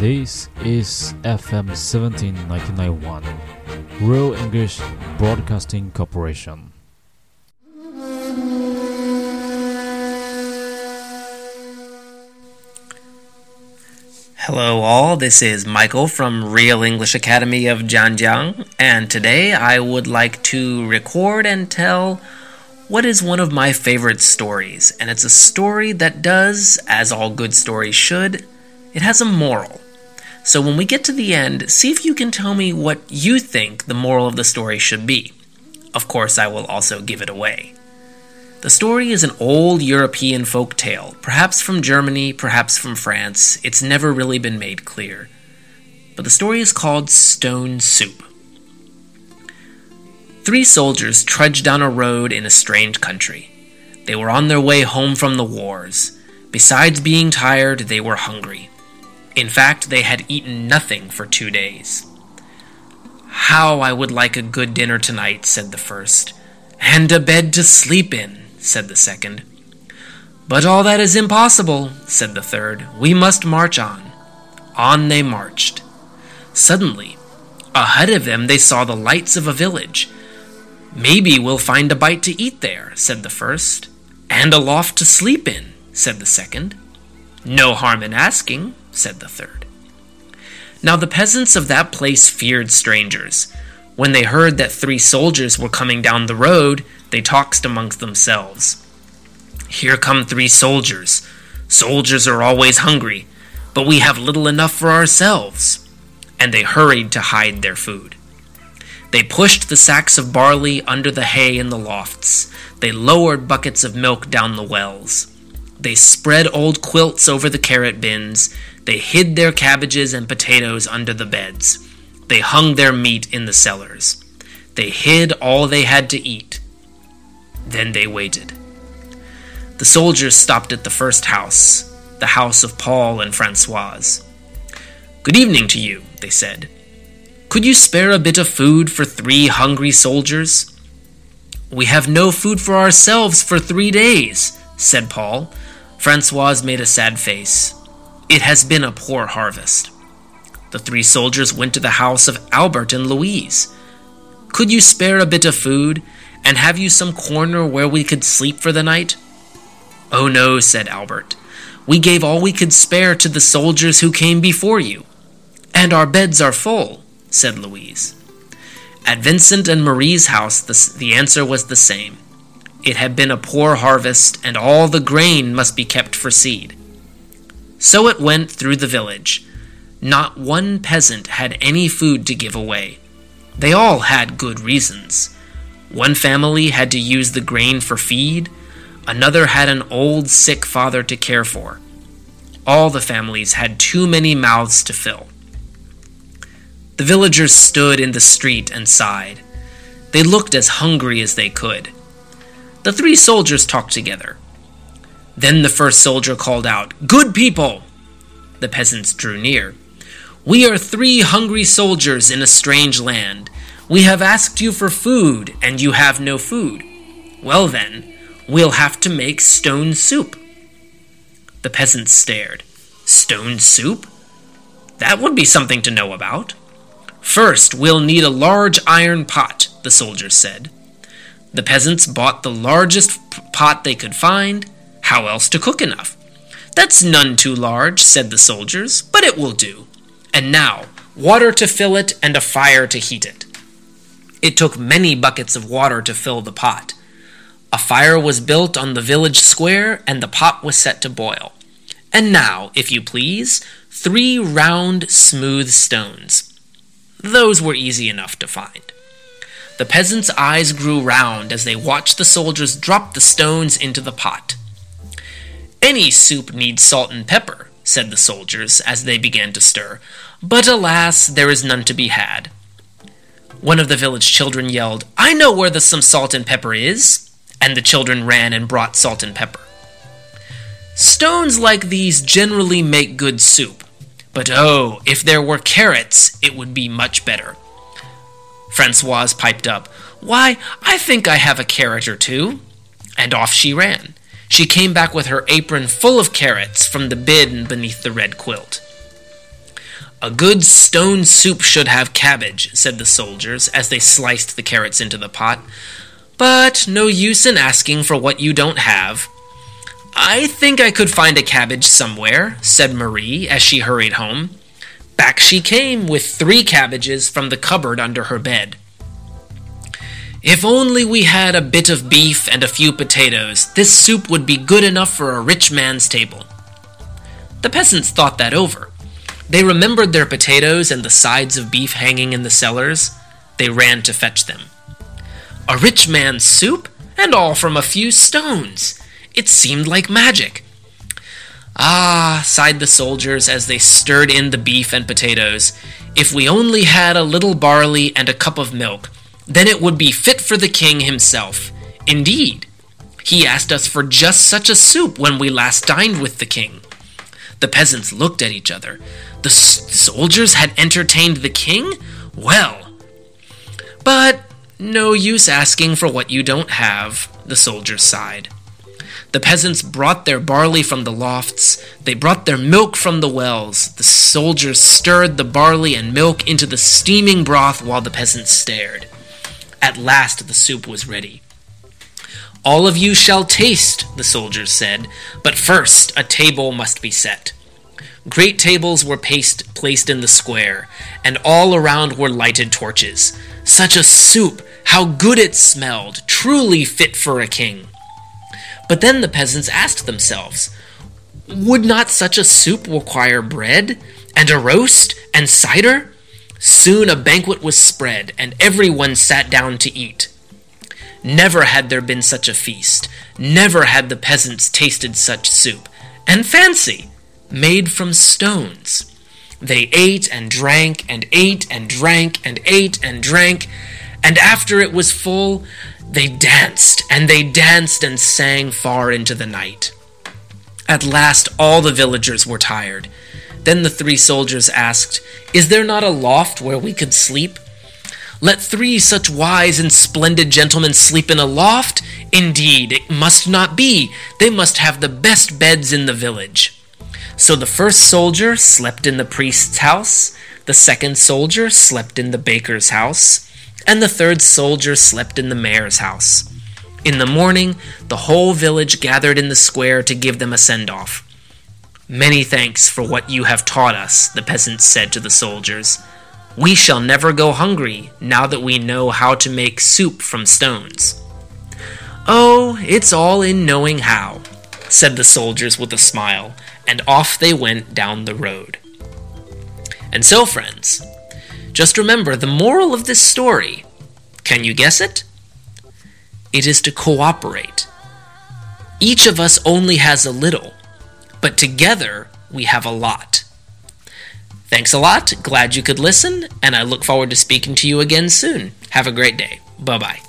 This is FM 17991, Real English Broadcasting Corporation. Hello, all. This is Michael from Real English Academy of Jianjiang, and today I would like to record and tell what is one of my favorite stories. And it's a story that does, as all good stories should, it has a moral. So when we get to the end, see if you can tell me what you think the moral of the story should be. Of course, I will also give it away. The story is an old European folk tale, perhaps from Germany, perhaps from France. It's never really been made clear. But the story is called Stone Soup. Three soldiers trudged down a road in a strange country. They were on their way home from the wars. Besides being tired, they were hungry. In fact, they had eaten nothing for two days. How I would like a good dinner tonight, said the first. And a bed to sleep in, said the second. But all that is impossible, said the third. We must march on. On they marched. Suddenly, ahead of them they saw the lights of a village. Maybe we'll find a bite to eat there, said the first. And a loft to sleep in, said the second. No harm in asking, said the third. Now the peasants of that place feared strangers. When they heard that three soldiers were coming down the road, they talked amongst themselves. Here come three soldiers. Soldiers are always hungry, but we have little enough for ourselves. And they hurried to hide their food. They pushed the sacks of barley under the hay in the lofts. They lowered buckets of milk down the wells. They spread old quilts over the carrot bins. They hid their cabbages and potatoes under the beds. They hung their meat in the cellars. They hid all they had to eat. Then they waited. The soldiers stopped at the first house, the house of Paul and Francoise. Good evening to you, they said. Could you spare a bit of food for three hungry soldiers? We have no food for ourselves for three days, said Paul. Francoise made a sad face. It has been a poor harvest. The three soldiers went to the house of Albert and Louise. Could you spare a bit of food, and have you some corner where we could sleep for the night? Oh no, said Albert. We gave all we could spare to the soldiers who came before you. And our beds are full, said Louise. At Vincent and Marie's house, the, the answer was the same. It had been a poor harvest, and all the grain must be kept for seed. So it went through the village. Not one peasant had any food to give away. They all had good reasons. One family had to use the grain for feed, another had an old sick father to care for. All the families had too many mouths to fill. The villagers stood in the street and sighed. They looked as hungry as they could. The three soldiers talked together. Then the first soldier called out, Good people! The peasants drew near. We are three hungry soldiers in a strange land. We have asked you for food, and you have no food. Well, then, we'll have to make stone soup. The peasants stared. Stone soup? That would be something to know about. First, we'll need a large iron pot, the soldiers said. The peasants bought the largest pot they could find. How else to cook enough? That's none too large, said the soldiers, but it will do. And now, water to fill it and a fire to heat it. It took many buckets of water to fill the pot. A fire was built on the village square, and the pot was set to boil. And now, if you please, three round, smooth stones. Those were easy enough to find. The peasants' eyes grew round as they watched the soldiers drop the stones into the pot. Any soup needs salt and pepper, said the soldiers as they began to stir, but alas, there is none to be had. One of the village children yelled, I know where the some salt and pepper is, and the children ran and brought salt and pepper. Stones like these generally make good soup, but oh, if there were carrots, it would be much better. Francoise piped up, Why, I think I have a carrot or two. And off she ran. She came back with her apron full of carrots from the bin beneath the red quilt. A good stone soup should have cabbage, said the soldiers as they sliced the carrots into the pot. But no use in asking for what you don't have. I think I could find a cabbage somewhere, said Marie as she hurried home. Back she came with three cabbages from the cupboard under her bed. If only we had a bit of beef and a few potatoes, this soup would be good enough for a rich man's table. The peasants thought that over. They remembered their potatoes and the sides of beef hanging in the cellars. They ran to fetch them. A rich man's soup, and all from a few stones. It seemed like magic. Ah, sighed the soldiers as they stirred in the beef and potatoes, if we only had a little barley and a cup of milk, then it would be fit for the king himself. Indeed, he asked us for just such a soup when we last dined with the king. The peasants looked at each other. The s- soldiers had entertained the king? Well. But no use asking for what you don't have, the soldiers sighed. The peasants brought their barley from the lofts. They brought their milk from the wells. The soldiers stirred the barley and milk into the steaming broth while the peasants stared. At last the soup was ready. All of you shall taste, the soldiers said, but first a table must be set. Great tables were paste, placed in the square, and all around were lighted torches. Such a soup! How good it smelled! Truly fit for a king! But then the peasants asked themselves, Would not such a soup require bread, and a roast, and cider? Soon a banquet was spread, and everyone sat down to eat. Never had there been such a feast. Never had the peasants tasted such soup. And fancy! Made from stones. They ate and drank and ate and drank and ate and drank, and after it was full, they danced and they danced and sang far into the night. At last, all the villagers were tired. Then the three soldiers asked, Is there not a loft where we could sleep? Let three such wise and splendid gentlemen sleep in a loft? Indeed, it must not be. They must have the best beds in the village. So the first soldier slept in the priest's house, the second soldier slept in the baker's house, and the third soldier slept in the mayor's house. In the morning, the whole village gathered in the square to give them a send off. Many thanks for what you have taught us, the peasants said to the soldiers. We shall never go hungry now that we know how to make soup from stones. Oh, it's all in knowing how, said the soldiers with a smile, and off they went down the road. And so, friends, just remember the moral of this story. Can you guess it? It is to cooperate. Each of us only has a little, but together we have a lot. Thanks a lot. Glad you could listen, and I look forward to speaking to you again soon. Have a great day. Bye bye.